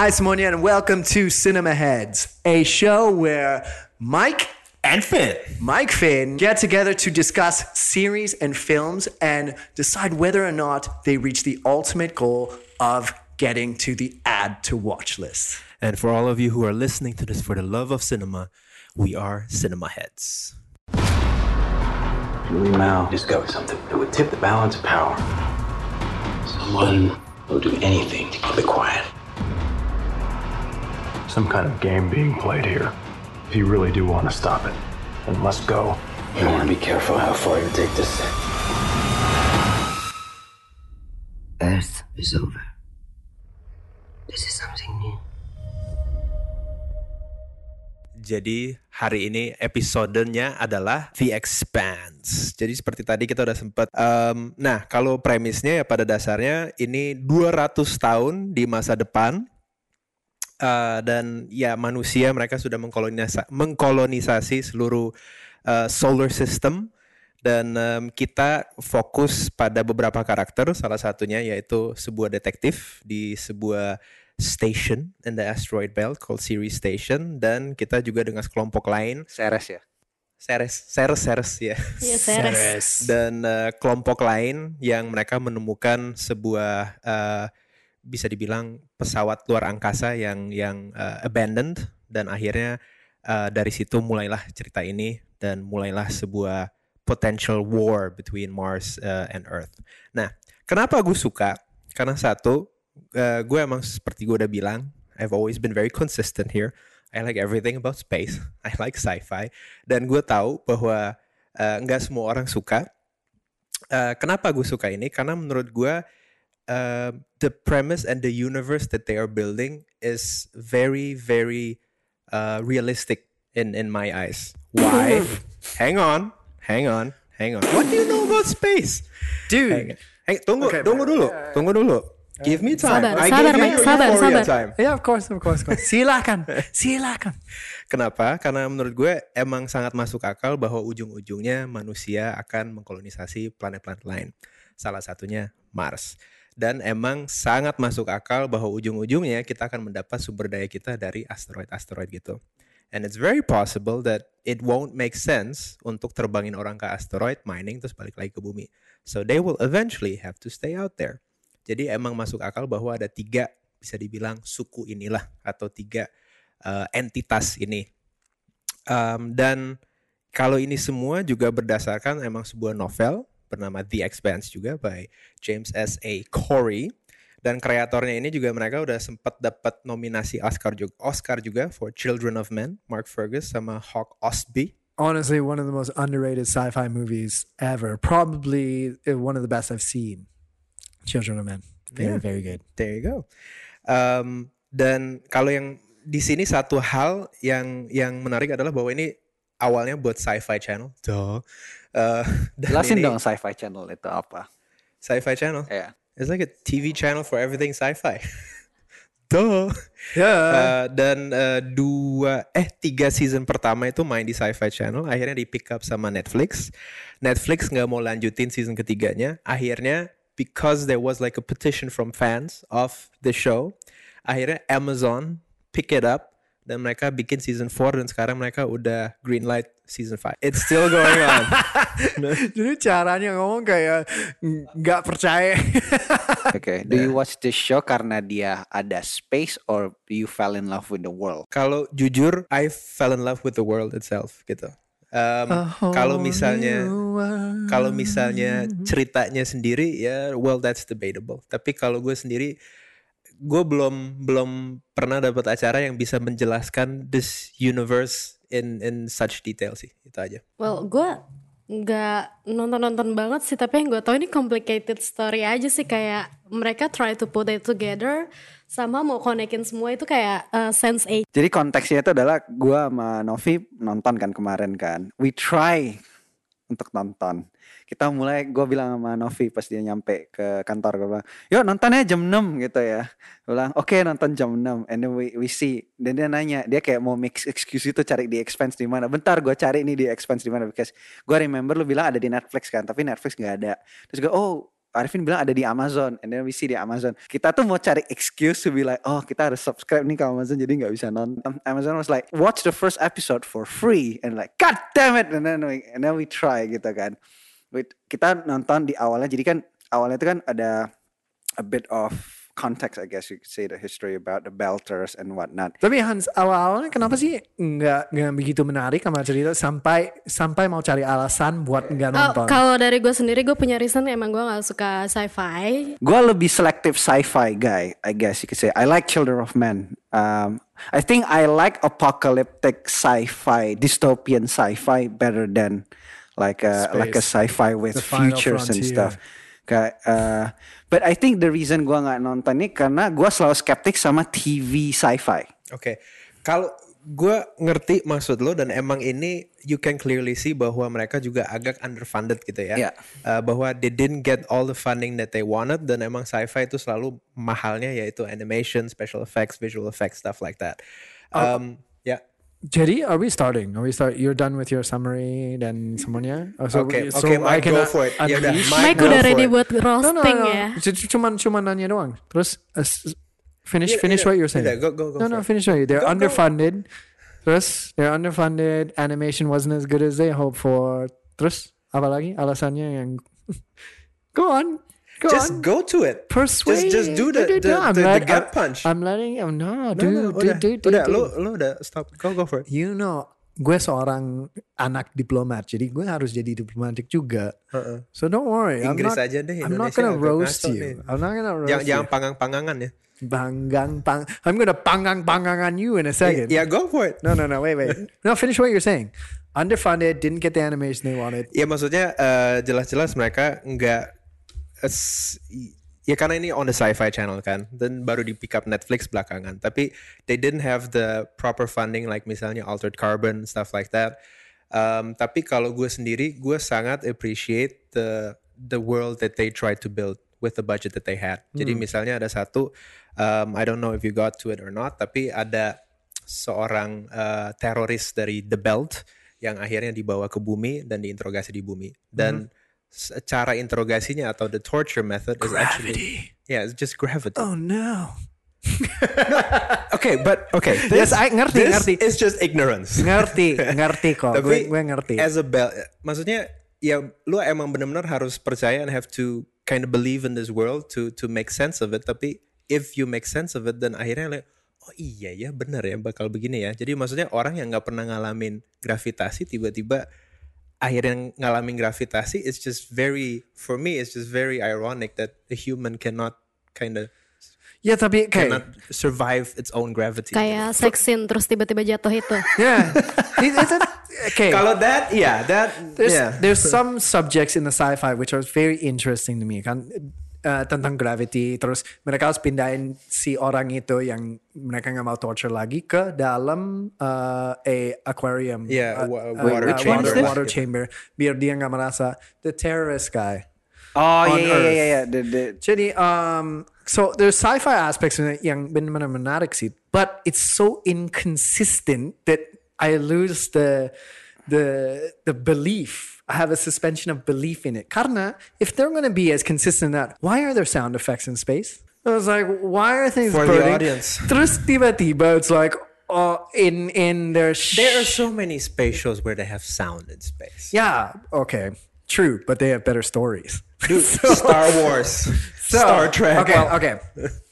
Hi, semuanya, and welcome to Cinema Heads, a show where Mike And Finn. Mike Finn get together to discuss series and films and decide whether or not they reach the ultimate goal of getting to the add to watch list. And for all of you who are listening to this for the love of cinema, we are Cinema Heads. Julie Mao discovered something that would tip the balance of power. Someone will do anything to keep it quiet. Some kind of game being played here. If you really do want to stop it, then let's go. You want to be careful how far you take this. Earth is over. This is something new. Jadi hari ini episodenya adalah The Expanse. Jadi seperti tadi kita udah sempet. em, nah kalau premisnya ya pada dasarnya ini 200 tahun di masa depan. Eh, dan ya manusia mereka sudah mengkolonisa- mengkolonisasi seluruh eh, solar system. Dan em, kita fokus pada beberapa karakter. Salah satunya yaitu sebuah detektif di sebuah station in the asteroid belt called Ceres Station dan kita juga dengan sekelompok lain Ceres ya. Ceres Ceres Ceres ya Iya, Ceres. dan eh, kelompok lain yang mereka menemukan sebuah eh, bisa dibilang pesawat luar angkasa yang yang eh, abandoned dan akhirnya eh, dari situ mulailah cerita ini dan mulailah sebuah potential war between Mars eh, and Earth. Nah, kenapa gue suka? Karena satu, eh, gue emang seperti gue udah bilang, I've always been very consistent here. I like everything about space. I like sci-fi. Dan gue tahu bahwa nggak semua orang suka. Eh, kenapa gue suka ini? Karena menurut gue uh, the premise and the universe that they are building is very, very uh, realistic in in my eyes. Why? hang on, hang on, hang on. What do you know about space? Dude, Hang, hang, tunggu, Okay, tunggu dulu, tunggu dulu. Give me time. Sabar, I sabar, you your sabar, sabar. time. yeah, of course, of course, of course. Silakan, silakan. Kenapa? Karena menurut gue emang sangat masuk akal bahwa ujung-ujungnya manusia akan mengkolonisasi planet-planet lain. Salah satunya Mars. Dan emang sangat masuk akal bahwa ujung-ujungnya kita akan mendapat sumber daya kita dari asteroid-asteroid gitu. And it's very possible that it won't make sense untuk terbangin orang ke asteroid, mining, terus balik lagi ke bumi. So they will eventually have to stay out there. Jadi emang masuk akal bahwa ada tiga, bisa dibilang suku inilah, atau tiga uh, entitas ini. Um, dan kalau ini semua juga berdasarkan emang sebuah novel bernama The Expanse juga by James S. A. Corey. Dan kreatornya ini juga mereka udah sempat dapat nominasi Oscar juga, Oscar juga for Children of Men, Mark Fergus sama Hawk Ostby. Honestly, one of the most underrated sci-fi movies ever. Probably uh, one of the best I've seen. Children of Men. Very, Yeah. very good. There you go. Um, dan kalau yang di sini satu hal yang yang menarik adalah bahwa ini awalnya buat sci-fi channel. Duh. Uh, Jelasin ini dong sci-fi channel itu apa. Sci-fi channel. Ya. It's like a TV channel for everything sci-fi. Duh. Yeah. Uh, dan uh, dua eh tiga season pertama itu main di Sci-Fi Channel, akhirnya di pick up sama Netflix. Netflix nggak mau lanjutin season ketiganya, akhirnya because there was like a petition from fans of the show, akhirnya Amazon pick it up dan mereka bikin season 4 dan sekarang mereka udah green light season 5. It's still going on. Jadi caranya ngomong kayak nggak percaya. Oke, do you watch this show karena dia ada space or you fell in love with the world? Kalau jujur, I fell in love with the world itself gitu. Um, kalau misalnya kalau misalnya ceritanya sendiri ya well that's debatable. Tapi kalau gue sendiri gue belum belum pernah dapat acara yang bisa menjelaskan this universe in in such detail sih. Itu aja. Well, gue nggak nonton-nonton banget sih, tapi yang gue tahu ini complicated story aja sih kayak mereka try to put it together sama mau konekin semua itu kayak uh, sense 8 Jadi konteksnya itu adalah gua sama Novi nonton kan kemarin kan. We try untuk nonton. Kita mulai gue bilang sama Novi pas dia nyampe ke kantor gue bilang, "Yuk nontonnya jam 6." gitu ya. Gue bilang, "Oke, nonton jam 6." And then we, we see. Dan dia nanya, dia kayak mau mix excuse itu cari di expense di mana. Bentar gue cari ini di expense di mana because gue remember lu bilang ada di Netflix kan, tapi Netflix nggak ada. Terus gue, "Oh, Arifin bilang ada di Amazon and then we see di Amazon kita tuh mau cari excuse to be like oh kita harus subscribe nih ke Amazon jadi nggak bisa nonton Amazon was like watch the first episode for free and like god damn it and then we, and then we try gitu kan kita nonton di awalnya jadi kan awalnya itu kan ada a bit of context I guess you could say the history about the Belters and whatnot Tapi Hans awal-awalnya kenapa sih nggak nggak begitu menarik sama cerita sampai sampai mau cari alasan buat nggak Oh, nonton. kalau dari gue sendiri gue punya reason emang gue gak suka sci-fi. Gue lebih selective sci-fi guy, I guess you could say. I like Children of Men. Um, I think I like apocalyptic sci-fi, dystopian sci-fi better than like a like a sci-fi with The futures and stuff. Kayak, uh, but I think the reason gue nggak nonton ini karena gue selalu skeptik sama TV sci-fi. Oke, kalau gue ngerti maksud lo dan emang ini you can clearly see bahwa mereka juga agak underfunded gitu ya. Iya. Uh, bahwa they didn't get all the funding that they wanted dan emang sci-fi itu selalu mahalnya yaitu animation, special effects, visual effects, stuff like that. Um, ya. Jadi are we starting? Are we start? You're done with your summary dan semuanya? Oh, so Oke, so oke, I Mike, go for it. Ya udah? Mike, Mike go udah for ready buat No, no, roasting no. ya. Cuman cuman nanya doang. Terus uh, finish Yeah, finish yeah, what you're saying. yeah, go- go- go no, no, finish what you. They're Go, go. underfunded. Terus they're underfunded. Animation wasn't as good as they hoped for. Terus apa lagi alasannya yang? go on, go Just on. go to it. Persuade. Just, just do the, the, no, the, the gut punch. I'm letting you. No, No, dude, no, dude, udah, dude, udah, dude. lo, lo udah stop. Go, go for it. You know, gue seorang anak diplomat, jadi gue harus jadi diplomatik juga. Heeh. So don't worry. Inggris I'm not, aja deh, I'm not Indonesia gonna roast you. nih. I'm not gonna roast Jangan, you. jangan panggang-pangangan ya. Panggang, pang. I'm gonna panggang pangangan you in a second. Ya, go for it. No, no, no. Wait, wait. no, finish what you're saying. Underfunded, didn't get the animation they wanted. Ya maksudnya eh, jelas-jelas mereka nggak ya karena ini on the sci-fi channel kan dan baru di pick up Netflix belakangan. Tapi they didn't have the proper funding like misalnya Altered Carbon stuff like that. Um, tapi kalau gue sendiri gue sangat appreciate the the world that they tried to build with the budget that they had. Jadi misalnya ada satu um, I don't know if you got to it or not tapi ada seorang eh, teroris dari The Belt yang akhirnya dibawa ke bumi dan diinterogasi di bumi. Dan s- cara interogasinya atau the torture method is actually yeah it's just gravity Oh no. okay but okay Yes, I ngerti, this ngerti. is just ignorance Ngerti, ngerti kok. tapi gue, gue ngerti. as a bel maksudnya ya lu emang benar-benar harus percaya and have to kind of believe in this world to to make sense of it tapi if you make sense of it dan akhirnya like oh iya ya benar ya bakal begini ya jadi maksudnya orang yang nggak pernah ngalamin gravitasi tiba-tiba akhirnya ngalamin gravitasi it's just very for me it's just very ironic that a human cannot kind of ya tapi kayak cannot survive its own gravity Kayak sex scene terus tiba-tiba jatuh itu. yeah. It- it's a- okay. kalau that yeah that there's yeah there's some subjects in the sci-fi which are very interesting to me kan uh, tentang gravity terus mereka harus pindahin si orang itu yang mereka nggak mau torture lagi ke dalam uh, a aquarium Yeah, uh, wa- uh, water uh, chamber. water, water chamber biar dia nggak merasa the terrorist guy Oh iya iya iya iya. Jadi, um, so there's sci-fi aspects in it yang benar-benar menarik sih, but it's so inconsistent that I lose the the the belief. I have a suspension of belief in it. Karena if they're going to be as consistent as that, why are there sound effects in space? I was like, why are things For the audience. Terus tiba-tiba it's like, uh, in in their There are so many space shows where they have sound in space. yeah okay true, but they have better stories. Dude, Star Wars, So, Star Trek. Okay, okay,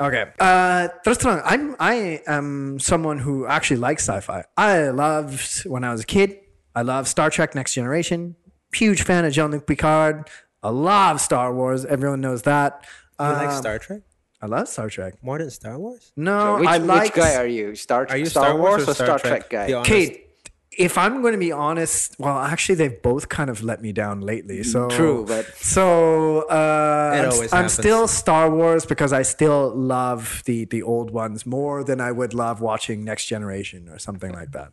okay. Uh, terus terang, I'm I am someone who actually likes sci-fi. I loved when I was a kid. I love Star Trek: Next Generation. Huge fan of Jean-Luc Picard. I love Star Wars. Everyone knows that. You like Um, Star Trek I love Star Trek. more than Star Wars? No, which, I like. which guy are you? Star, Are you Star, Wars, or Star Trek, guy? Be. Kate, if I'm going to be honest, well, actually, they've both kind of let me down lately. So True, but- so uh, It I'm, I'm still Star Wars because I still love the the old ones more than I would love watching Next Generation or something like that.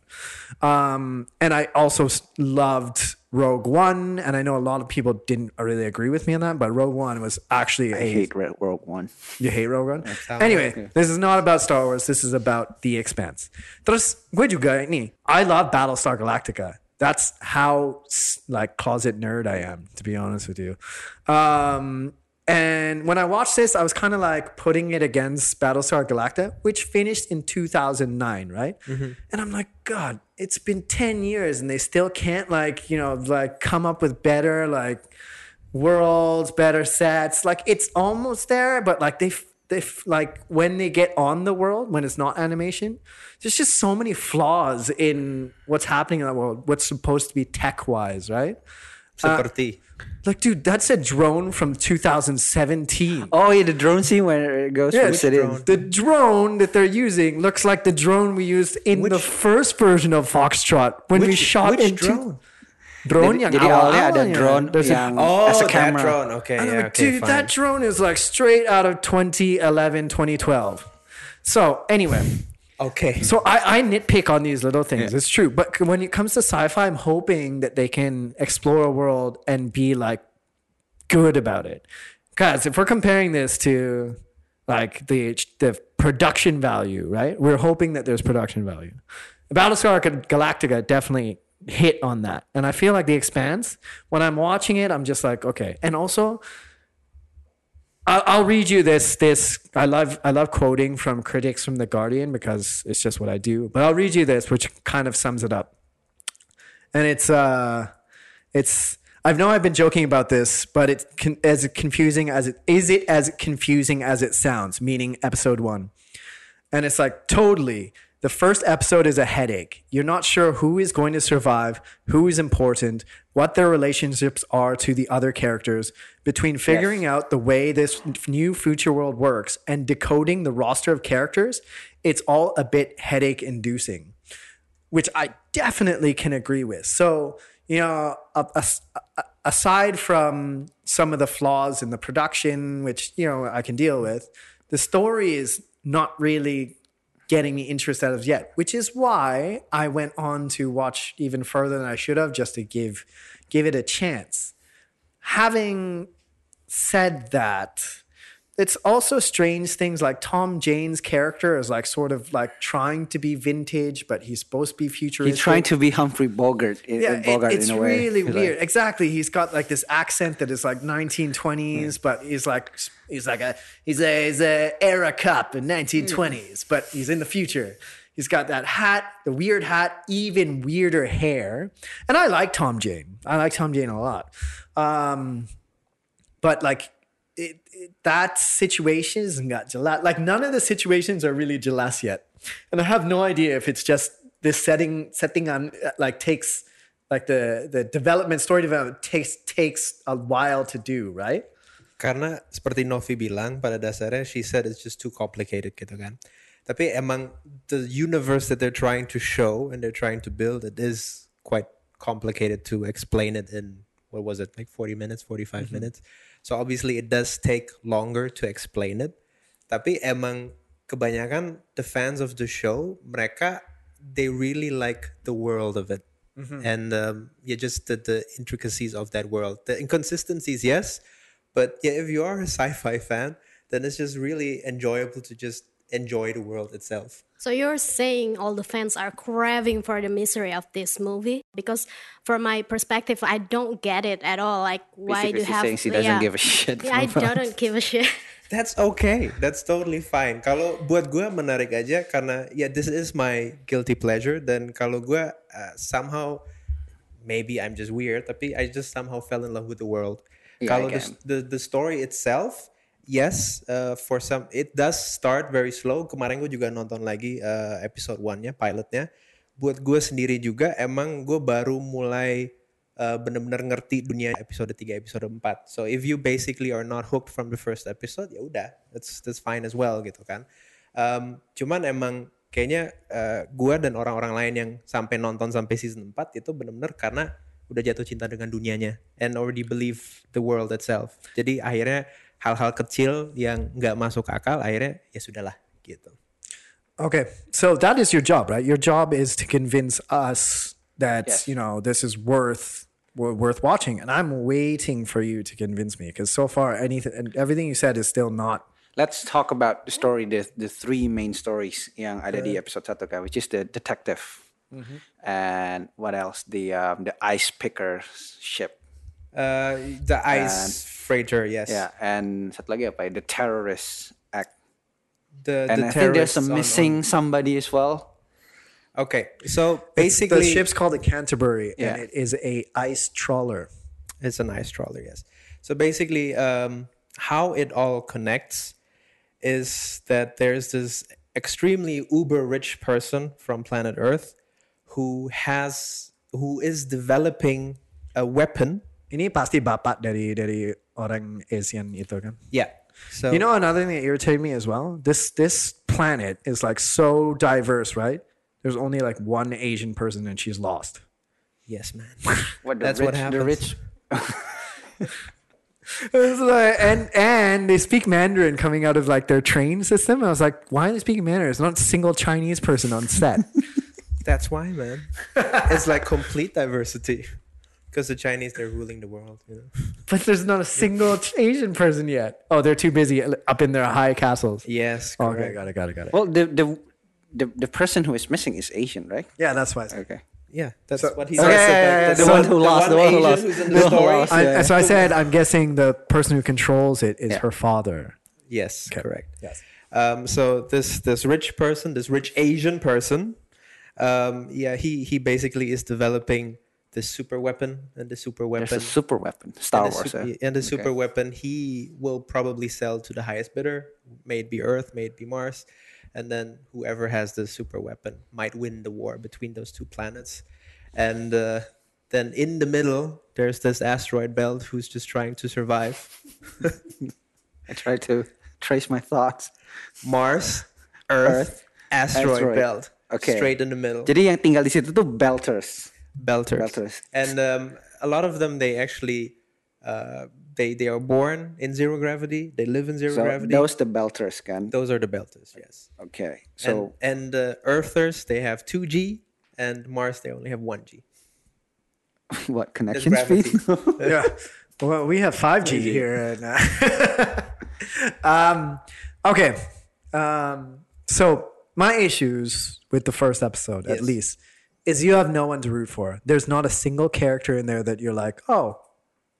Um, and I also loved Rogue One, and I know a lot of people didn't really agree with me on that, but Rogue One was actually I a hate Red Rogue One. you hate Rogue One? Anyway, this is not about Star Wars. This is about The Expanse. Terus gue juga ini, I love Battlestar Galactica. That's how like closet nerd I am, to be honest with you. Um, And when I watched this, I was kind of like putting it against Battlestar Galactica, which finished in 2009, right? Mm-hmm. And I'm like, God, it's been 10 years and they still can't like, you know, like come up with better like worlds, better sets. Like it's almost there, but like they they like when they get on the world when it's not animation, there's just so many flaws in what's happening in that world. What's supposed to be tech wise, right? Seperti uh, Like, dude, that's a drone from 2017. Oh yeah, the drone scene where it goes Yeah, from city. the drone that they're using looks like the drone we used in the first version of Foxtrot when we shot which into drone? drone Jadi, yang jadi awalnya ada drone There's a- Oh, as a oh, that camera. drone. Okay, yeah, like, okay, dude, fine. that drone is like straight out of 2011, 2012. So anyway, Okay. so I, I nitpick on these little things. It's true, but when it comes to sci-fi, I'm hoping that they can explore a world and be like good about it. Because if we're comparing this to like the the production value, right? We're hoping that there's production value. Battlestar Galactica definitely hit on that, and I feel like The Expanse. When I'm watching it, I'm just like, okay. And also, I'll, I'll read you this. This I love. I love quoting from critics from the Guardian because it's just what I do. But I'll read you this, which kind of sums it up. And it's uh, it's. I know I've been joking about this, but it's con- as confusing as it is. It as confusing as it sounds. Meaning episode one, and it's like totally. The first episode is a headache. You're not sure who is going to survive, who is important, what their relationships are to the other characters. Between figuring out the way this new future world works and decoding the roster of characters, it's all a bit headache inducing, which I definitely can agree with. So, you know, aside from some of the flaws in the production, which, you know, I can deal with, the story is not really getting me out of yet, which is why I went on to watch even further than I should have just to give give it a chance. Having said that, it's also strange things like Tom Jane's character is like sort of like trying to be vintage, but he's supposed to be futuristic. He's trying to be Humphrey Bogart, in, Yeah, Bogart it, it's in a really He's weird. like- exactly. He's got like this accent that is like 1920s, but he's like he's like a he's a he's a era cup in 1920s, but he's in the future. He's got that hat, the weird hat, even weirder hair, and I like Tom Jane. I like Tom Jane a lot, um, but like. It, it, that situation isn't got Gillette. Like none of the situations are really Gillette yet, and I have no idea if it's just this setting setting on uh, like takes like the the development story development takes takes a while to do right Karena seperti Novi bilang pada dasarnya she said it's just too complicated gitu kan. Tapi emang the universe that they're trying to show and they're trying to build it is quite complicated to explain it in what was it like 40 minutes, 45 minutes. So obviously it does take longer to explain it. Tapi emang kebanyakan the fans of the show mereka they really like the world of it. And um, yeah, just the, the intricacies of that world. The inconsistencies, yes, but yeah, if you are a sci-fi fan, then it's just really enjoyable to just enjoy the world itself. So you're saying all the fans are craving for the misery of this movie? Because from my perspective, I don't get it at all. Like, why Basically, do you she's have? saying she doesn't give a shit Yeah, I about- don't give a shit. That's okay. That's totally fine. Kalau buat gue menarik aja karena ya this is my guilty pleasure dan kalau gue uh, somehow maybe I'm just weird tapi I just somehow fell in love with the world. Yeah, kalau the, the the story itself yes uh, for some it does start very slow. Kemarin gue juga nonton lagi uh, episode 1-nya pilotnya. Buat gue sendiri juga emang gue baru mulai uh, bener-bener ngerti dunia episode 3 episode 4. So if you basically are not hooked from the first episode ya udah that's that's fine as well gitu kan. Um, cuman emang kayaknya uh, gua dan orang-orang lain yang sampai nonton sampai season 4 itu bener-bener karena udah jatuh cinta dengan dunianya and already believe the world itself. Jadi akhirnya hal-hal kecil yang nggak masuk akal akhirnya ya sudahlah gitu. okay so that is your job right your job is to convince us that Yes. you know this is worth wo- worth watching and i'm waiting for you to convince me because so far anything and everything you said is still not Let's talk about the story, the the three main stories yang ada di episode satu kan, which is the detective, and what else? The um, the ice picker ship. Uh, the ice freighter, yes. Ya, and satu lagi apa? The terrorist act. The, And the I think there's a missing on- somebody as well. Okay, so basically the ship's called the Canterbury, and it is a ice trawler. It's an ice trawler, yes. So basically, um, how it all connects is that there's this extremely uber rich person from planet Earth who has who is developing a weapon. Ini pasti bapak dari dari orang Asian itu kan. Yeah. So You know another thing that irritated me as well. This this planet is like so diverse, right? There's only like one Asian person, and she's lost. yes, man. What That's rich, what happens. The rich. It's like, and and they speak Mandarin coming out of like their train system. I was like, why are they speaking Mandarin? There's not a single Chinese person on set. That's why, man. it's like complete diversity. Because the Chinese, they're ruling the world. You know? but there's not a single Asian person yet. Oh, they're too busy up in their high castles. Yes. Oh, okay, correct. got it, got it, got it. Well, the the the the person who is missing is Asian, right? yeah, that's why. I said. Okay. Yeah, that's So- what he so- says. Yeah, yeah, yeah, That's the one who lost, the one who lost. who's in The the one who story. lost. I, So I said, I'm guessing the person who controls it is Yeah. her father. Yes, correct. Yes. Um, so this this rich person, this rich Asian person, um, yeah, he he basically is developing the super weapon and the super weapon. There's a super weapon, Star and Wars. sup- eh? and the super Okay. weapon he will probably sell to the highest bidder, may it be Earth, may it be Mars, and then whoever has the super weapon might win the war between those two planets. And uh, then in the middle, there's this asteroid belt who's just trying to survive. I try to trace my thoughts. Mars, Earth, Earth, asteroid, asteroid. belt. Okay. Straight in the middle. Jadi yang tinggal di situ tuh belters. Belters. Belters. And um, a lot of them, they actually, uh, they they are born in zero gravity. They live in zero So gravity. those the belters kan. Those are the Belters, yes. Okay. So and and uh, Earthers, they have 2G, and Mars, they only have 1G. what connection speed? yeah. Well, we have 5G here. And, uh, um, okay. Um, so my issues with the first episode, at least, is you have no one to root for. There's not a single character in there that you're like, oh,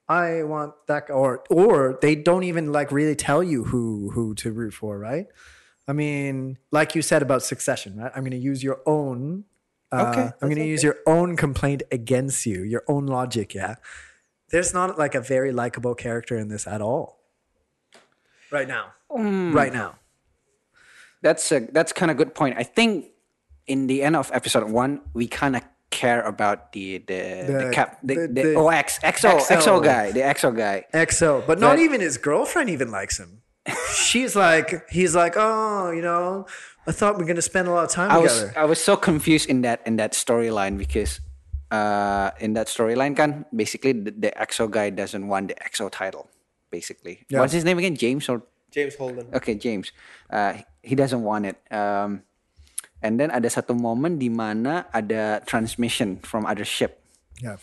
I want that, or or they don't even like really tell you who who to root for, right? I mean, like you said about Succession, right? I'm going to use your own. Uh, Okay, I'm going to use your own complaint against you, your own logic. Yeah, there's not like a very likable character in this at all. Right now, right now. that's a that's kind of good point. I think in the end of episode one, we kind of care about the the the, The- cap the, the- the, the- OX XO XO. XO guy the XO guy. XO, but not But- even his girlfriend even likes him. She's like, he's like, oh, you know, I thought we are gonna spend a lot of time I was together. I was so confused in that in that storyline because uh in that storyline kan basically the, the XO guy doesn't want the XO title basically. Yeah. What's his name again? James or James Holden. Okay, James. Uh, he doesn't want it. Um, and then ada satu momen di mana ada transmission from other ship yeah.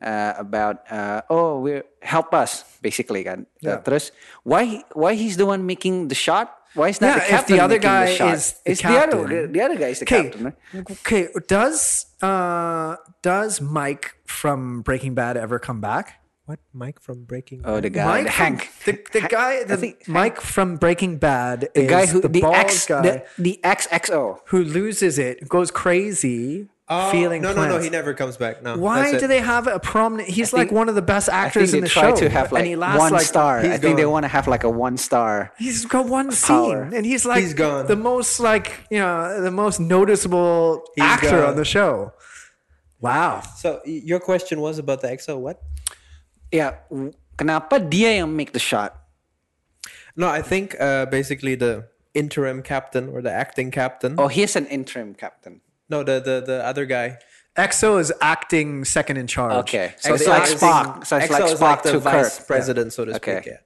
uh, about uh, oh we help us basically kan. Uh, Yeah. terus why why he's the one making the shot? Why is not Yeah, the if captain the other guy the shot? is the It's the other captain. the other guy is the Okay. captain. Okay. Does uh does Mike from Breaking Bad ever come back? What? Mike from Breaking Bad? Oh, the guy, Mike the Hank. the, the Ha- guy, the think Mike from Breaking Bad, the is guy who the, the, bald X guy the, the XXO. who loses it, goes crazy, Oh, feeling no, no, no. He never comes back. No. Why do they have a prominent? He's like think- one of the best I think actors in the try show, to have like and he lasts one like star. he's I think they want to have like a one star. He's got one Power. scene, and he's like He's gone. the most like you know the most noticeable He's actor gone. on the show. Wow. So your question was about the XO. What? Ya, w- kenapa dia yang make the shot? No, I think uh, basically the interim captain or the acting captain. Oh, he's an interim captain. No, the the the other guy. XO is acting second in charge. Okay, So it's like Spock. So it's like Spock like the to vice Kirk. president, so to Okay. speak. Yeah.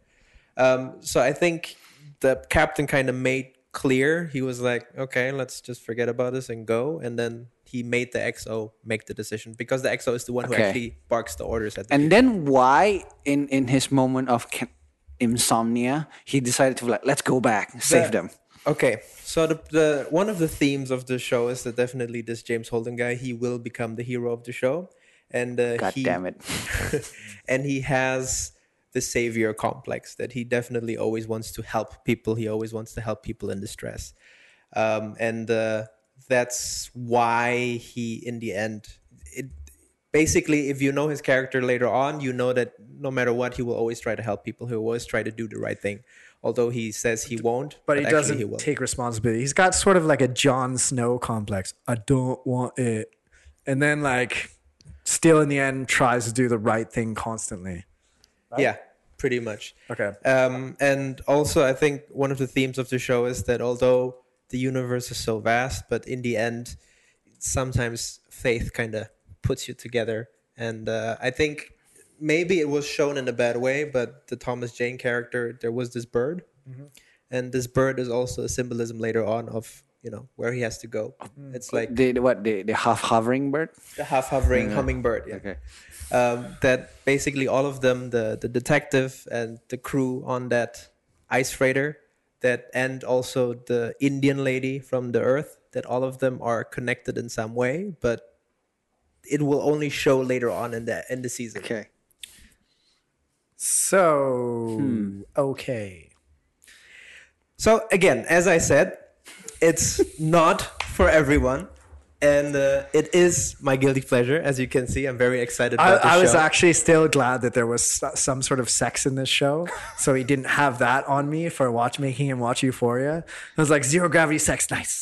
Um, so I think the captain kind of made clear he was like, okay, let's just forget about this and go. And then he made the XO make the decision because the XO is the one who actually barks the orders at the And then why, in in his moment of insomnia, he decided to like, let's go back, save The- them. Okay, so the, the one of the themes of the show is that definitely this James Holden guy he will become the hero of the show, and uh, God he, damn it. and he has the savior complex that he definitely always wants to help people. He always wants to help people in distress, um, and uh, that's why he, in the end, it basically, if you know his character later on, you know that no matter what, he will always try to help people. He will always try to do the right thing, although he says he won't. but he doesn't he will. take responsibility. He's got sort of like a Jon Snow complex. I don't want it, and then like still in the end tries to do the right thing constantly. Yeah, pretty much. Okay. Um, and also, I think one of the themes of the show is that although the universe is so vast, but in the end, sometimes faith kind of puts you together. And uh, I think maybe it was shown in a bad way, but the Thomas Jane character, there was this bird, and this bird is also a symbolism later on of you know where he has to go. It's like The, the what the, the half hovering bird? the half hovering hummingbird. Yeah. Okay. Um, that basically all of them, the the detective and the crew on that ice freighter, that and also the Indian lady from the Earth, that all of them are connected in some way, but it will only show later on in the in the season. Okay. So hmm. okay. So again, as I said, it's not for everyone. And uh, it is my guilty pleasure, as you can see. I'm very excited I, about the I was show. actually still glad that there was some sort of sex in this show, so he didn't have that on me for watchmaking and watch Euphoria. I was like zero gravity sex, nice,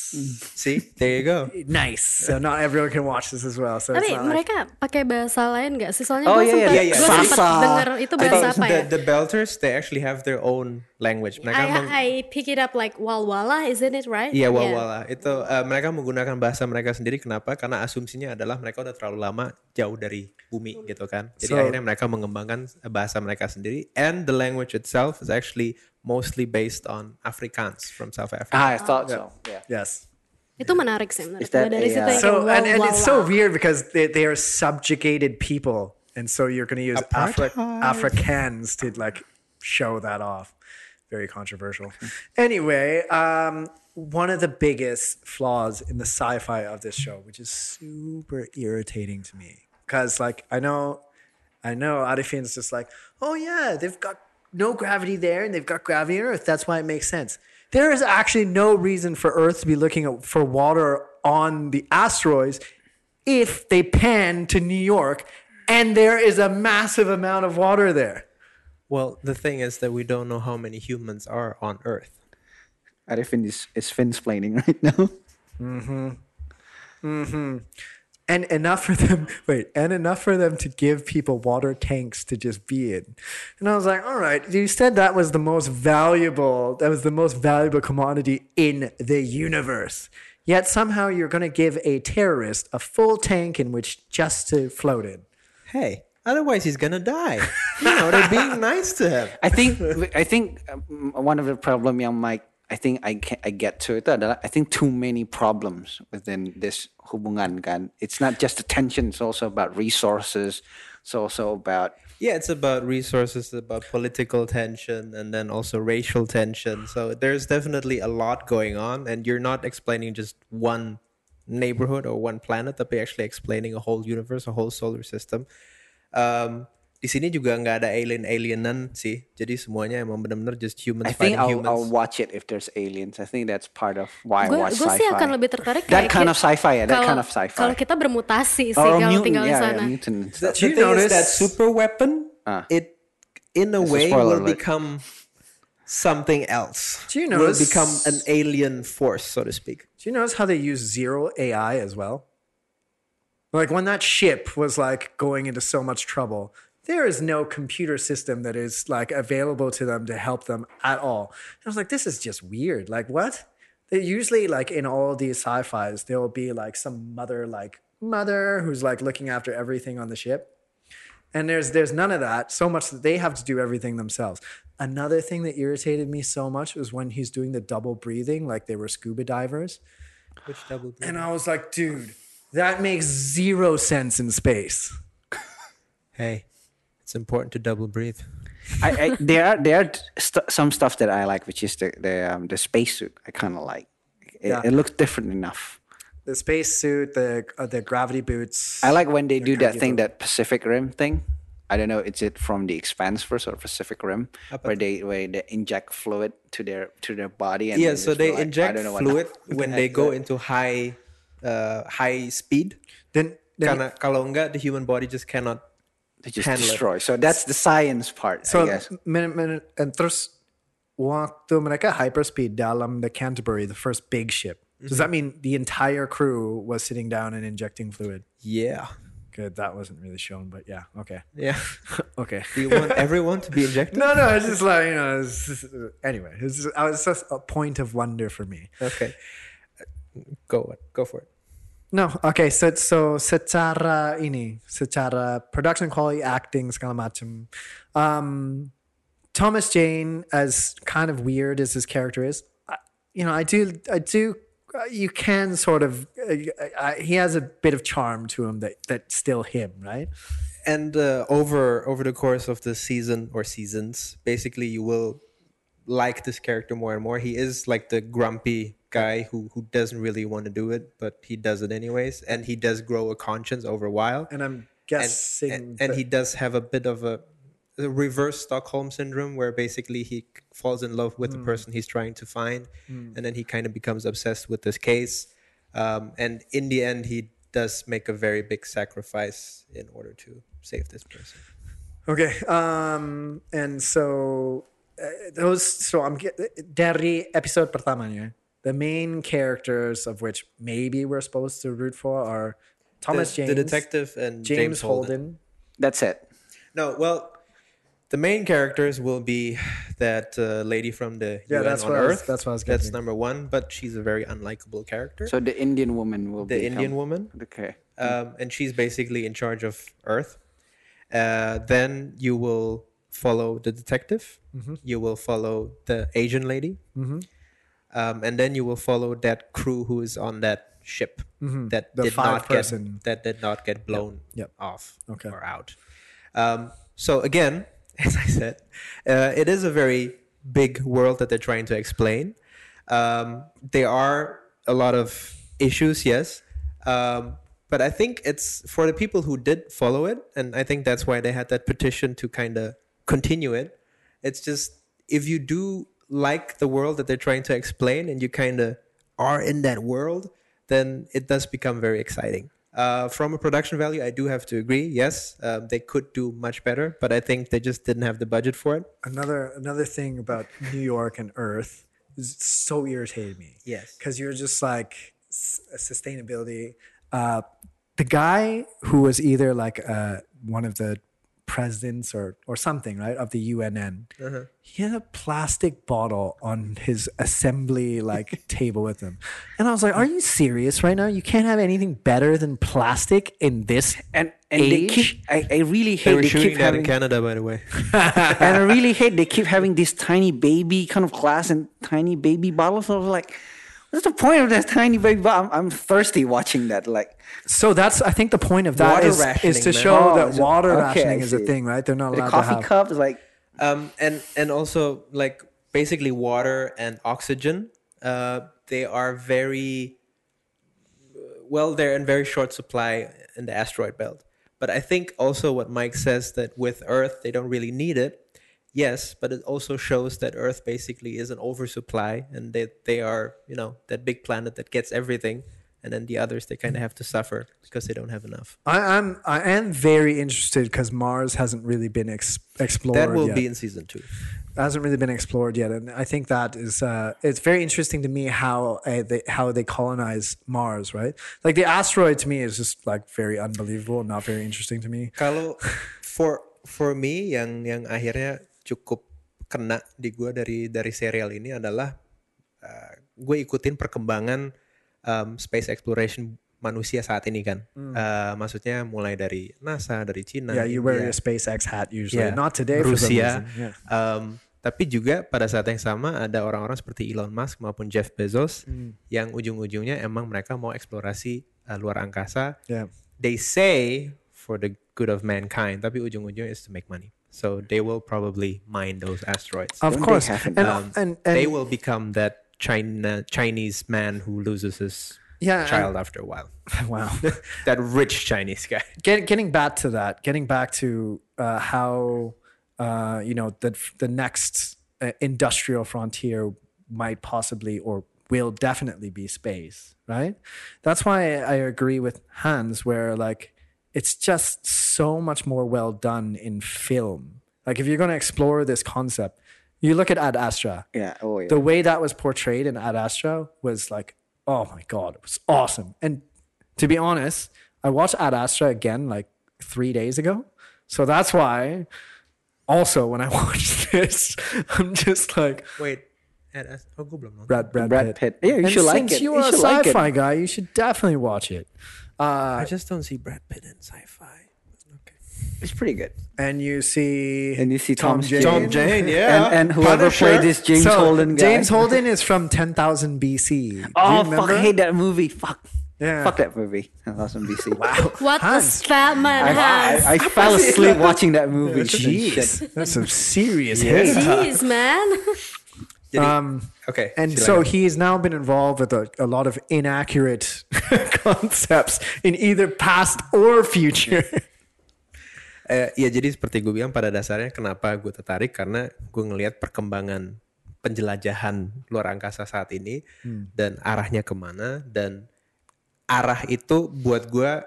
See, there you go. nice. So not everyone can watch this as well. So it's Tapi not like- mereka pakai bahasa lain gak sih? Soalnya Oh, gue iya, iya, sempet, iya, iya. gue sempet denger itu bahasa apa ya? the, the Belters, they actually have their own language. Mereka meng- I, I pick it up like walwala, isn't it right? Iya wawala itu uh, mereka menggunakan bahasa mereka sendiri kenapa? Karena asumsinya adalah mereka udah terlalu lama jauh dari bumi gitu kan. Jadi So- akhirnya mereka mengembangkan bahasa mereka sendiri and the language itself is actually mostly based on Afrikaans from South Africa. Ah, I thought so. Yeah. yes. Itu menarik sih menurut Is that dari a, situ uh, yang So kayak and, and it's so walwala. weird because they, they are subjugated people, and so you're going to use Afri- Afrikaans to like show that off. Very controversial. anyway, um, one of the biggest flaws in the sci-fi of this show, which is super irritating to me, because like I know, I know Arifin's just like, oh yeah, they've got no gravity there and they've got gravity on Earth. That's why it makes sense. There is actually no reason for Earth to be looking at, for water on the asteroids if they pan to New York and there is a massive amount of water there. Well, the thing is that we don't know how many humans are on Earth. Arifin is, is finsplaining right now. Mhm, mhm, And enough for them, wait, and enough for them to give people water tanks to just be in. And I was like, all right, you said that was the most valuable, that was the most valuable commodity in the universe. Yet somehow you're going to give a terrorist a full tank in which just to float in. Hey, otherwise he's gonna die. you know, they're being nice to him. I think I think um, one of the problem yang Mike I think I can, I get to adalah I think too many problems within this hubungan kan. It's not just the tension, it's also about resources. It's also about Yeah, it's about resources, it's about political tension, and then also racial tension. So there's definitely a lot going on, and you're not explaining just one neighborhood or one planet, tapi actually explaining a whole universe, a whole solar system. Um, di sini juga nggak ada alien-alienan sih, jadi semuanya emang benar-benar just humans I think fighting I'll, humans. I'll watch it if there's aliens. I think that's part of why I watch gue sci-fi. sih akan lebih tertarik That kind of sci-fi ya, that kalau- kind of sci-fi. Kalau kita bermutasi sih Or kalau mutant, tinggal di yeah, sana. yeah, mutant and The, stuff. the you thing notice- is that super weapon, Ah. it in a It's a way spoiler will alert. become something else. Do you will become an alien force, so to speak. Do you notice how they use zero AI as well? Like when that ship was like going into so much trouble, there is no computer system that is like available to them to help them at all. And I was like, this is just weird. Like what? They usually like in all these sci-fis, there will be like some mother like mother who's like looking after everything on the ship. And there's there's none of that. So much that they have to do everything themselves. Another thing that irritated me so much was when he's doing the double breathing, like they were scuba divers. Which double And I was like, dude, that makes zero sense in space. Hey, it's important to double breathe. I, I there are there are st- some stuff that I like, which is the the um, the spacesuit. I kind of like. It, Yeah. it looks different enough. the space suit, the uh, the gravity boots. I like when they do that thing, that Pacific Rim thing. I don't know, is it from the Expanse first or Pacific Rim, where they where they inject fluid to their to their body and yeah, so they like, inject what fluid the when they go into high uh, high speed. Then, then Karena kalau enggak, the human body just cannot They just it. destroy. So that's the science part, so minute minute and terus waktu mereka hyperspeed dalam the Canterbury, the first big ship. Does mm-hmm. that mean the entire crew was sitting down and injecting fluid? Yeah, Good, that wasn't really shown, but yeah, okay, yeah. okay. Do you want everyone to be injected? No, no, it's just like you know. It's just, anyway, it's just, it's just a point of wonder for me. Okay, go go for it. No, okay. So, so secara ini, secara production quality, acting segala macam. Um, Thomas Jane, as kind of weird as his character is, you know, I do, I do. uh, You can sort of. Uh, uh, he has a bit of charm to him that that's still him, right? and uh, over over the course of the season or seasons basically you will like this character more and more he is like the grumpy guy who who doesn't really want to do it but he does it anyways and he does grow a conscience over a while And I'm guessing, and, and he does have a bit of a, a reverse Stockholm syndrome where basically he falls in love with the person he's trying to find and then he kind of becomes obsessed with this case um, and in the end he does make a very big sacrifice in order to save this person Okay. Um, and so uh, those. So I'm get dari episode pertamanya. The main characters of which maybe we're supposed to root for are Thomas the, James, the detective and James, James, Holden. Holden. That's it. No, well, the main characters will be that uh, lady from the Yeah, UN that's on what I was- Earth. that's what I was getting. That's number one, but she's a very unlikable character. So the Indian woman will be the become- Indian woman, Okay. um, and she's basically in charge of Earth. Uh, then you will follow the detective. Mm-hmm. You will follow the Asian lady, um, and then you will follow that crew who is on that ship that Mm-hmm. The did not person. get that did not get blown Yep. off Okay. or out. Um, so again, as I said, uh, it is a very big world that they're trying to explain. Um, there are a lot of issues, yes, um, but I think it's for the people who did follow it, and I think that's why they had that petition to kind of continue it. It's just if you do like the world that they're trying to explain, and you kind of are in that world, then it does become very exciting. Uh, from a production value, I do have to agree. Yes, um, they could do much better, but I think they just didn't have the budget for it. Another another thing about New York and Earth is so irritated me. Yes. because you're just like s- sustainability. Uh, the guy who was either like uh, one of the presidents or or something, right, of the UNN. Uh-huh. He had a plastic bottle on his assembly like table with him, and I was like, "Are you serious right now? You can't have anything better than plastic in this And and they age?" keep. I, I really They hate. were They, shooting keep that in. Canada, by the way. and I really hate. They keep having these tiny baby kind of glass and tiny baby bottles. I was like, what's the point of that tiny baby bottle? I'm, I'm thirsty watching that. Like, So that's I think the point of that is, is, is to man. show Oh, that so- water okay, rationing is a thing, right? They're not the allowed to coffee have. cup is like. um, and and also like basically water and oxygen uh, they are very well they're in very short supply in the asteroid belt but i think also what mike says that with earth they don't really need it yes but it also shows that earth basically is an oversupply and that they are you know that big planet that gets everything and then the others they kind of have to suffer because they don't have enough I, I'm I am very interested because Mars hasn't really been ex- explored. that will yet. be in season two hasn't really been explored yet, and I think that is uh, it's very interesting to me how uh, they how they colonize Mars, right? Like the asteroid to me is just like very unbelievable, not very interesting to me. Kalau for for me yang yang akhirnya cukup kena di gue dari dari serial ini adalah uh, gue ikutin perkembangan um, space exploration manusia saat ini kan. Uh, maksudnya mulai dari NASA, dari Cina, Yeah, you wear India, your SpaceX hat usually, ya, not today for some Rusia. Yeah. Um, tapi juga pada saat yang sama ada orang-orang seperti Elon Musk maupun Jeff Bezos Hmm. yang ujung-ujungnya emang mereka mau eksplorasi uh, luar angkasa Yeah. they say for the good of mankind, tapi ujung-ujungnya is to make money. So they will probably mine those asteroids. Of Don't course, and, Um, and, and they will become that China Chinese man who loses his Yeah, child after a while. wow. that rich Chinese guy. Get, getting back to that, getting back to uh, how uh, you know the the next uh, industrial frontier might possibly or will definitely be space, right? That's why I agree with Hans, where like it's just so much more well done in film. Like if you're going to explore this concept, you look at Ad Astra. Yeah. Oh yeah. The way that was portrayed in Ad Astra was like, oh my god, it was awesome. And to be honest, I watched Ad Astra again like three days ago, so that's why. Also, when I watched this, I'm just like Wait, Ad Astra. Oh, gue belum nonton. Brad Brad, Brad Pitt. Yeah, you and should like it. You You are a should like it. sci-fi guy. You should definitely watch it. Uh, I just don't see Brad Pitt in sci-fi. Okay. It's pretty good. And you see, And you see Tom, Jane. Tom Jane, yeah. And, and whoever Punisher. played this James so Holden guy. James Holden is from 10,000 BC. Oh fuck! I hate that movie. Fuck. Yeah. Fuck that movie. Awesome BC. Wow. What Hans. the fat man I, has. I, I fell asleep watching that movie. Jeez, that's some serious hate. Jeez, man. Um, okay. and so silakan. he's now been involved with a, a lot of inaccurate concepts in either past or future. Eh, ya jadi seperti gue bilang pada dasarnya kenapa gue tertarik karena gue ngelihat perkembangan penjelajahan luar angkasa saat ini dan arahnya ke mana dan arah itu buat gue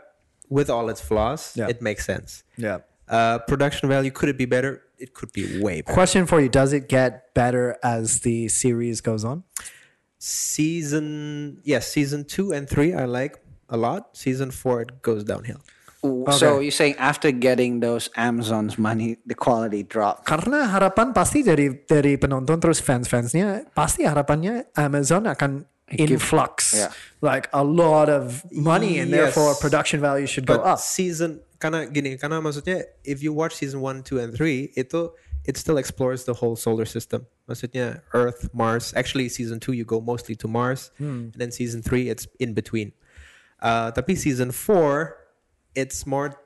with all its flaws Yeah. it makes sense. yeah. Uh, production value could it be better? It could be way better. Question for you: Does it get better as the series goes on? Season yes, season two and three I like a lot. Season four it goes downhill. Ooh, So you're saying after getting those Amazon's money, the quality dropped. Karena harapan pasti dari dari penonton terus fans-fansnya pasti harapannya Amazon akan influx yeah. like a lot of money and Yes. therefore production value should go But up. season karena gini, karena maksudnya if you watch season 1, 2 and 3 itu it still explores the whole solar system. Maksudnya Earth, Mars. Actually season 2 you go mostly to Mars and then season 3 it's in between. Uh, tapi season 4 it's more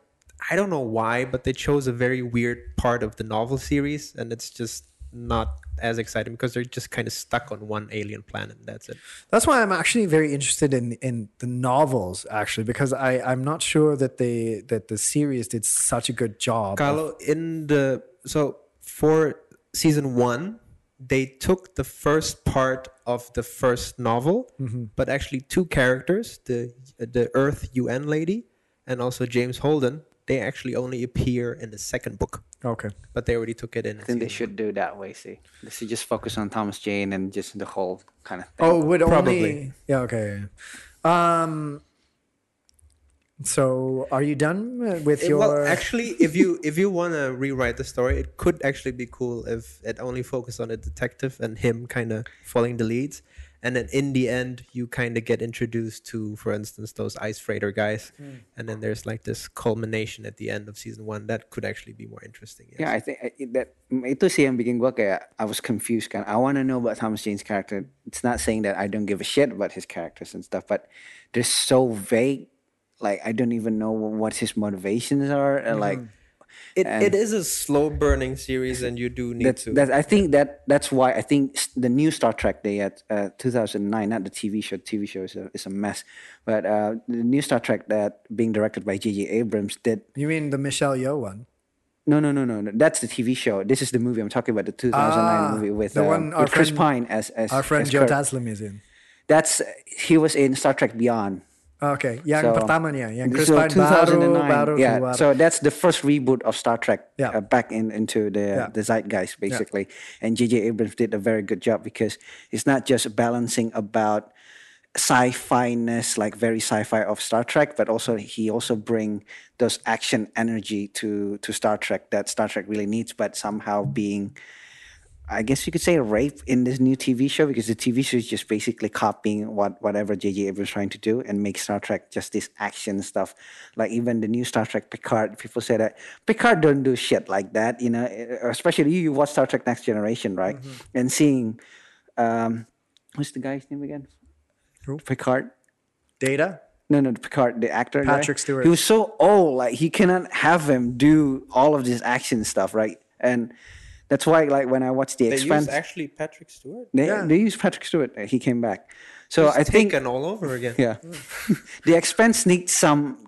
I don't know why but they chose a very weird part of the novel series and it's just not as exciting because they're just kind of stuck on one alien planet. That's it. That's why I'm actually very interested in in the novels actually because I I'm not sure that they that the series did such a good job. of- in the so for season one, they took the first part of the first novel, mm-hmm. but actually two characters, the the Earth UN lady and also James Holden, they actually only appear in the second book, okay. but they already took it in. I think they should do that way. See, they should just focus on Thomas Jane and just the whole kind of thing. Oh, would Probably. only yeah okay. Um. So, are you done with your? well, actually, if you if you want to rewrite the story, it could actually be cool if it only focused on a detective and him kind of following the leads, and then in the end, you kind of get introduced to, for instance, those ice freighter guys, hmm. and then there's like this culmination at the end of season one that could actually be more interesting. yes. Yeah, I think that itu sih yang bikin gua kayak I was confused kan. I want to know about Thomas Jane's character. It's not saying that I don't give a shit about his characters and stuff, but they're so vague. Like I don't even know what his motivations are. and Like hmm. It, it is a slow burning series, and you do need that's to. that. I think that that's why I think the new Star Trek they had uh, 2009, not the TV show. TV show is a, is a mess, but uh, the new Star Trek that being directed by J.J. Abrams did you mean the Michelle Yeoh one? No, no, no, no, no. That's the TV show. This is the movie I'm talking about. The 2009 Ah, movie with, the um, one our with Chris Pine as as Our friend as Joe Kirk. Taslim is in. That's he was in Star Trek Beyond. Okay, yang So, pertamanya, yang Chris so Pine baru 2009. baru yeah. keluar. So that's the first reboot of Star Trek. Yeah. Uh, back in into the Yeah. the zeitgeist basically, Yeah. and J.J. Abrams did a very good job because it's not just balancing about sci-fi-ness like very sci-fi of Star Trek, but also he also bring those action energy to to Star Trek that Star Trek really needs, but somehow being I guess you could say a rape in this new TV show because the TV show is just basically copying what whatever J.J. Abrams trying to do and make Star Trek just this action stuff. Like even the new Star Trek Picard, people say that Picard don't do shit like that, you know. eh, Especially you, you watch Star Trek Next Generation, right? And seeing, um, what's the guy's name again? Picard. Data. No, no, Picard, the actor. guy. Patrick Stewart. He was so old, like he cannot have him do all of this action stuff, right? And that's why, like when I watched the they Expanse, use actually Patrick Stewart. they, Yeah. they used Patrick Stewart. uh, He came back. So I think taken all over again. yeah, the Expanse needs some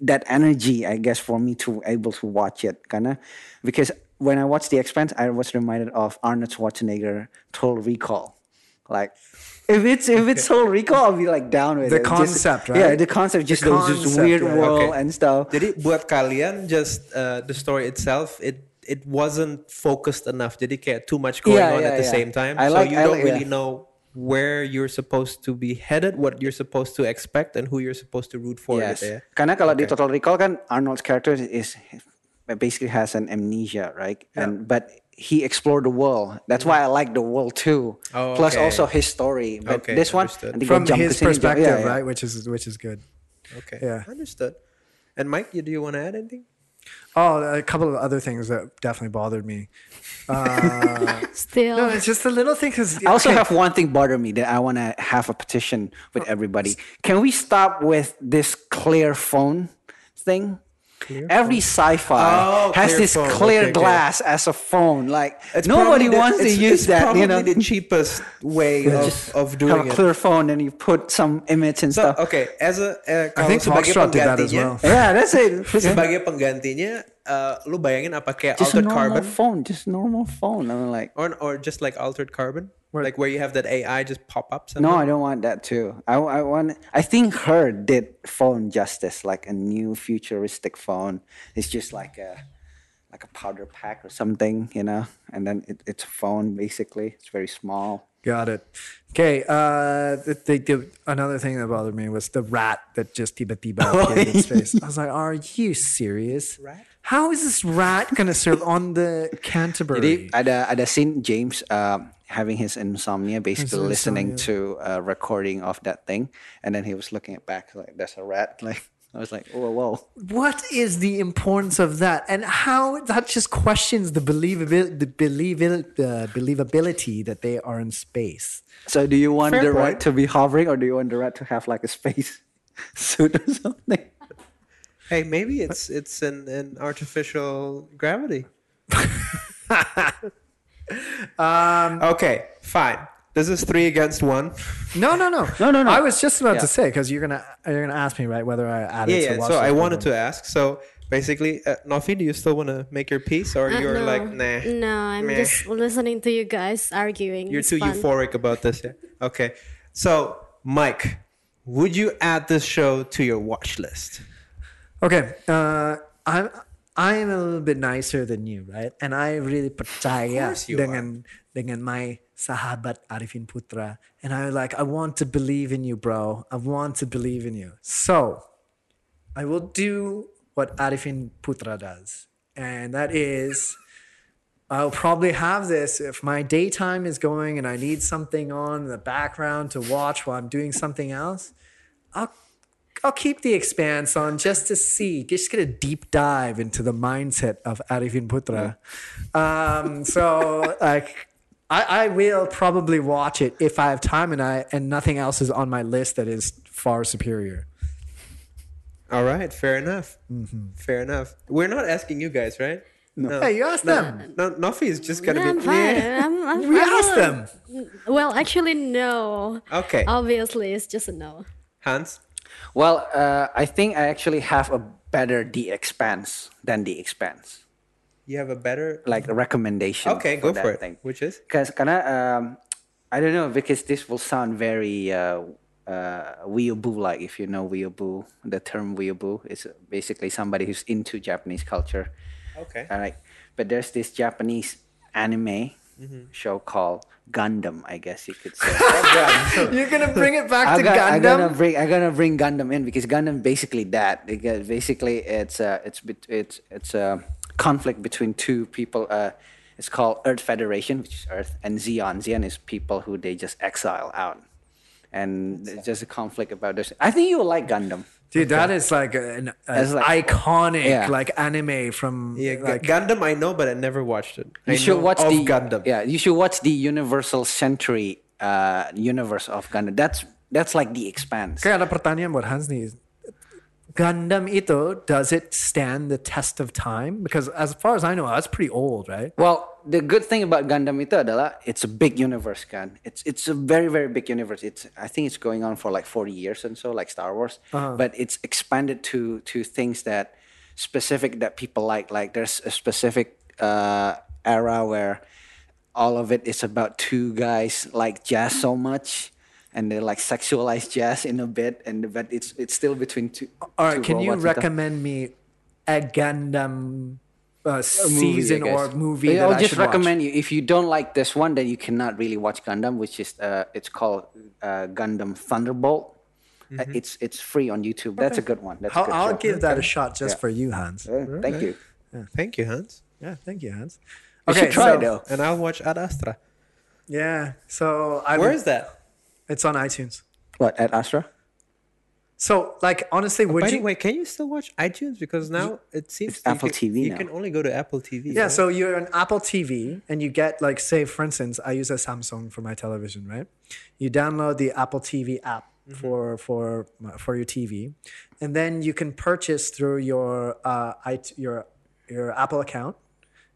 that energy, I guess, for me to able to watch it, kinda, because when I watched the Expanse, I was reminded of Arnold Schwarzenegger Total Recall, like. If it's if it's Total Recall, I'll be like down with The it. Just- concept, right? Yeah, the concept, just The those just weird right. world Okay. and stuff. Jadi buat kalian just uh, the story itself it it wasn't focused enough. Jadi get too much going Yeah, on yeah, at the yeah. same time. I so like- you I don't like- really yeah. know where you're supposed to be headed, what you're supposed to expect, and who you're supposed to root for. Yes. Gitu ya. Karena kalau di Total Recall kan Arnold's character is basically has an amnesia, right? And but he explored the world. That's why I like the world too. Oh, okay. Plus also his story. But Okay, this one understood. nanti From jump his ke sini, jump- perspective, yeah, yeah. right? Which is which is good. Okay. Yeah. Understood. And Mike, you, do you want to add anything? Oh, a couple of other things that definitely bothered me. Uh, Still, no, it's just a little thing because I also have one thing bother me that I want to have a petition with everybody. Can we stop with this clear phone thing? Every sci-fi Oh, has clear this phone. clear Okay, okay. glass as a phone. Like It's nobody the- wants to it's- use it's that. Probably You know, the cheapest way of, Just of have doing a it. clear phone and you put some image and So stuff. okay, as a uh, I kalau think sebagai Foxtrot did that as well. Yeah, that's it. sebagai penggantinya, uh, lu bayangin apa kayak just a altered normal carbon phone, just normal phone. I'm like, or or just like altered carbon, Where- like where you have that AI just pop up. no. I don't want that too. I, I want. I think her did phone justice, like a new futuristic phone. It's just like a like a powder pack or something, you know. And then it, it's a phone basically. It's very small. Got it. Okay. Uh, the, the, the, another thing that bothered me was the rat that just tiba tiba appeared in space. I was like, "Are you serious? Rat? How is this rat gonna serve on the Jadi Canterbury?" ada ada scene James um, having his insomnia, basically His listening to a recording of that thing, and then he was looking at back like, "There's a rat." Like I was like, "Whoa, whoa." what is the importance of that, and how that just questions the believability, the believabil- the believability that they are in space? So do you want Fair the rat point. to be hovering, or do you want the rat to have like a space suit or something? Hey, maybe it's it's an, an artificial gravity. um, okay, fine. This is three against one. No, no, no, No, no, no. I was just about Yeah. to say because you're gonna you're gonna ask me right whether I added. Yeah, to yeah. watch So I wanted program. to ask. So basically, uh, Nofi, do you still want to make your piece, or Uh, you're no. like, nah? No, I'm meh. just listening to you guys arguing. You're It's too fun. euphoric about this, yeah? Okay. So, Mike, would you add this show to your watch list? Okay, uh, I'm I'm a little bit nicer than you, right? And I really percaya course you dengan dengan my sahabat Arifin Putra, and I like I want to believe in you, bro. I want to believe in you. So, I will do what Arifin Putra does, and that is. I'll probably have this if my daytime is going and I need something on in the background to watch while I'm doing something else. I'll I'll keep the Expanse on just to see, just get a deep dive into the mindset of Arifin Putra. Um, so like I, I will probably watch it if I have time and I and nothing else is on my list that is far superior. All right, fair enough. Mm-hmm. Fair enough. We're not asking you guys, right? No. Hey, you asked them. No, Nofi is just gonna No, I'm be. fine. Yeah. I'm, I'm We I'm asked them. Well, actually, no. Okay, Obviously, it's just a no. Hans. Well, uh, I think I actually have a better The Expanse than The Expanse, You have a better. like recommendation. Okay, go that for it. Thing. Which is? Because karena um, I don't know because this will sound very uh, uh, weeaboo like if you know weeaboo. The term weeaboo is basically somebody who's into Japanese culture. Okay. All right, but there's this Japanese anime Mm-hmm. show called Gundam. I guess you could say. You're gonna bring it back to I'm, gonna, I'm gonna Gundam. bring I'm gonna bring Gundam in because Gundam basically that because basically it's uh, it's it's it's a conflict between two people. Uh, it's called Earth Federation, which is Earth, and Zeon. Zeon is people who they just exile out, and it's just a conflict about this. I think you will like Gundam. Dude, that is like an, an like- iconic Yeah. like anime from Yeah, like Gundam. I know, but I never watched it. I You should watch of the Gundam. Yeah, you should watch the Universal Century uh, universe of Gundam. That's that's like the Expanse. Kayak ada pertanyaan buat Hans nih. Gundam itu, does it stand the test of time? Because as far as I know, that's pretty old, right? Well, the good thing about Gundam itu adalah it's a big universe kan. It's it's a very very big universe. It's I think it's going on for like 40 years and so like Star Wars, but it's expanded to to things that specific that people like. Like there's a specific uh, era where all of it is about two guys like jazz so much. And they like sexualize jazz in a bit, and but it's it's still between two. All right, two can you robots gitu. recommend me a Gundam uh, A movie, season I or guess. movie I'll I just should recommend you. If you don't like this one, then you cannot really watch Gundam, which is uh, it's called uh, Gundam Thunderbolt. Uh, it's it's free on YouTube. That's a good one. That's watch? a I'll, good I'll give that a shot just Yeah. for you, Hans. Uh, Thank you. Thank you, Hans. Yeah, thank you, Hans. You try so, though. And I'll watch Ad Astra. Yeah, so I Where would- is that? It's on iTunes. What Ad Astra? So, like, honestly, would By you? the way, can you still watch iTunes? Because now it seems It's Apple can, TV You now. can only go to Apple TV. Yeah, right? so you're on Apple TV and you get like say for instance, I use a Samsung for my television, right? You download the Apple TV app for for for your TV, and then you can purchase through your uh it, your your Apple account,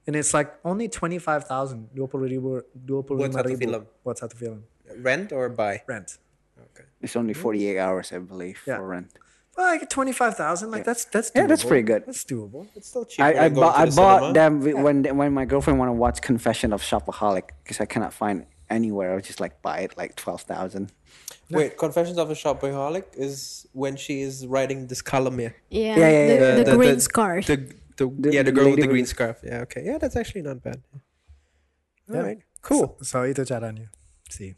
and it's like only twenty five thousand. Buat satu film. Buat satu film. Rent or buy. Rent. Okay. It's only 48 hours, I believe, Yeah. for rent. Well, like twenty five thousand. Like that's that's Yeah, that's pretty good. That's doable. It's still cheap. I, I, than going bought I the bought cinema. them wi- when when my girlfriend want to watch Confession of Shopaholic because I cannot find anywhere. I was just like buy it like twelve thousand. Wait, Confessions of a Shopaholic is when she is writing this column here. Yeah, Yeah, yeah, the, yeah, the, green scarf. The, the, The- yeah, the the girl with the green with- scarf. Yeah, okay. Yeah, that's actually not bad. All Yeah. right, cool. So itu caranya. See.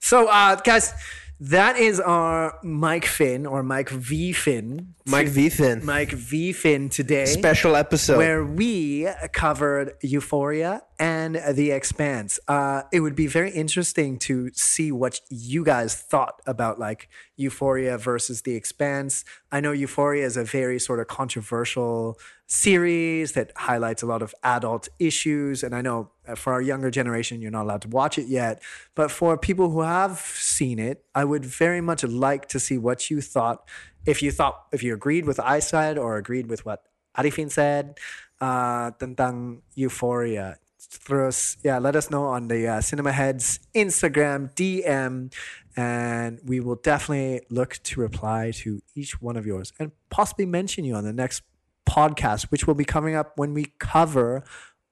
So uh guys, that is our Mike Finn or Mike V Finn. Mike V. Finn. Mike V Finn today. Special episode. where we covered Euphoria and The Expanse. Uh, it would be very interesting to see what you guys thought about like Euphoria versus The Expanse. I know Euphoria is a very sort of controversial series that highlights a lot of adult issues, and I know uh, for our younger generation, you're not allowed to watch it yet. But for people who have seen it, I would very much like to see what you thought. If you thought, if you agreed with I said or agreed with what Arifin said uh, tentang Euphoria. Terus, yeah, let us know on the uh, Cinema Heads Instagram DM, and we will definitely look to reply to each one of yours and possibly mention you on the next podcast, which will be coming up when we cover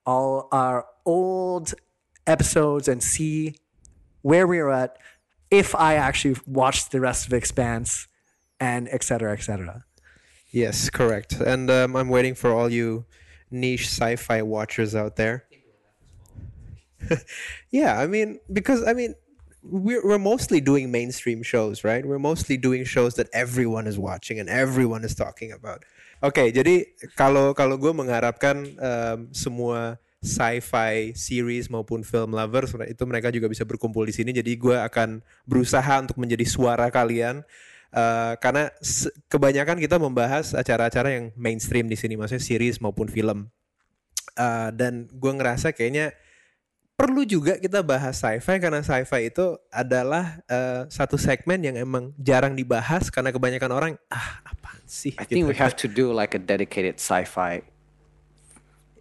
all our old episodes and see where we are at if I actually watched the rest of Expanse and et cetera, et cetera. Yes, correct. And um, I'm waiting for all you niche sci-fi watchers out there. yeah, I mean, because I mean, we're we're mostly doing mainstream shows, right? We're mostly doing shows that everyone is watching and everyone is talking about. Oke, jadi kalau kalau gue mengharapkan um, semua sci-fi series maupun film lovers itu mereka juga bisa berkumpul di sini. Jadi gue akan berusaha untuk menjadi suara kalian. Uh, karena kebanyakan kita membahas acara-acara yang mainstream di sini, maksudnya series maupun film. Uh, dan gue ngerasa kayaknya perlu juga kita bahas sci-fi karena sci-fi itu adalah uh, satu segmen yang emang jarang dibahas karena kebanyakan orang ah apaan sih? I think gitu. we have to do like a dedicated sci-fi.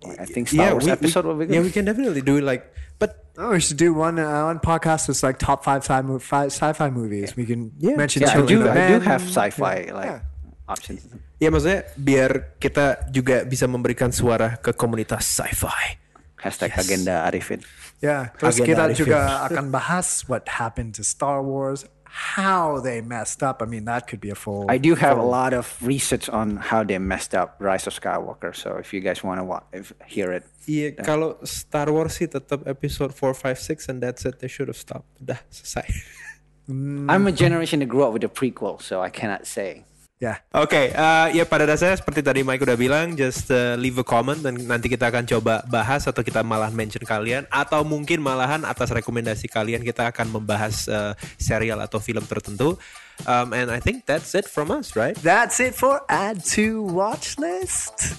I think Star yeah, Wars we, episode we, will be good. yeah, we can definitely do it like, but Oh, we should do one uh, one podcast that's like top five sci five sci-fi movies. We can Yeah. mention yeah, I do. I do have sci-fi like Yeah. options. ya maksudnya biar kita juga bisa memberikan suara ke komunitas sci-fi. Hashtag Yes. agenda Arifin. Yeah. Terus Agenda kita Arifin. juga akan bahas what happened to Star Wars, how they messed up. I mean, that could be a full. I do have a lot of research on how they messed up Rise of Skywalker. So if you guys want to hear it, Iya, kalau Star Wars sih tetap episode 4, 5, 6 and that's it. They should have stopped. Udah selesai. Hmm. I'm a generation that grew up with the prequel, so I cannot say. Yeah. Oke, eh, ya pada dasarnya seperti tadi Mike udah bilang, just eh, leave a comment dan nanti kita akan coba bahas atau kita malah mention kalian atau mungkin malahan atas rekomendasi kalian kita akan membahas eh, serial atau film tertentu. Um, and I think that's it from us, right? That's it for Add to Watch List.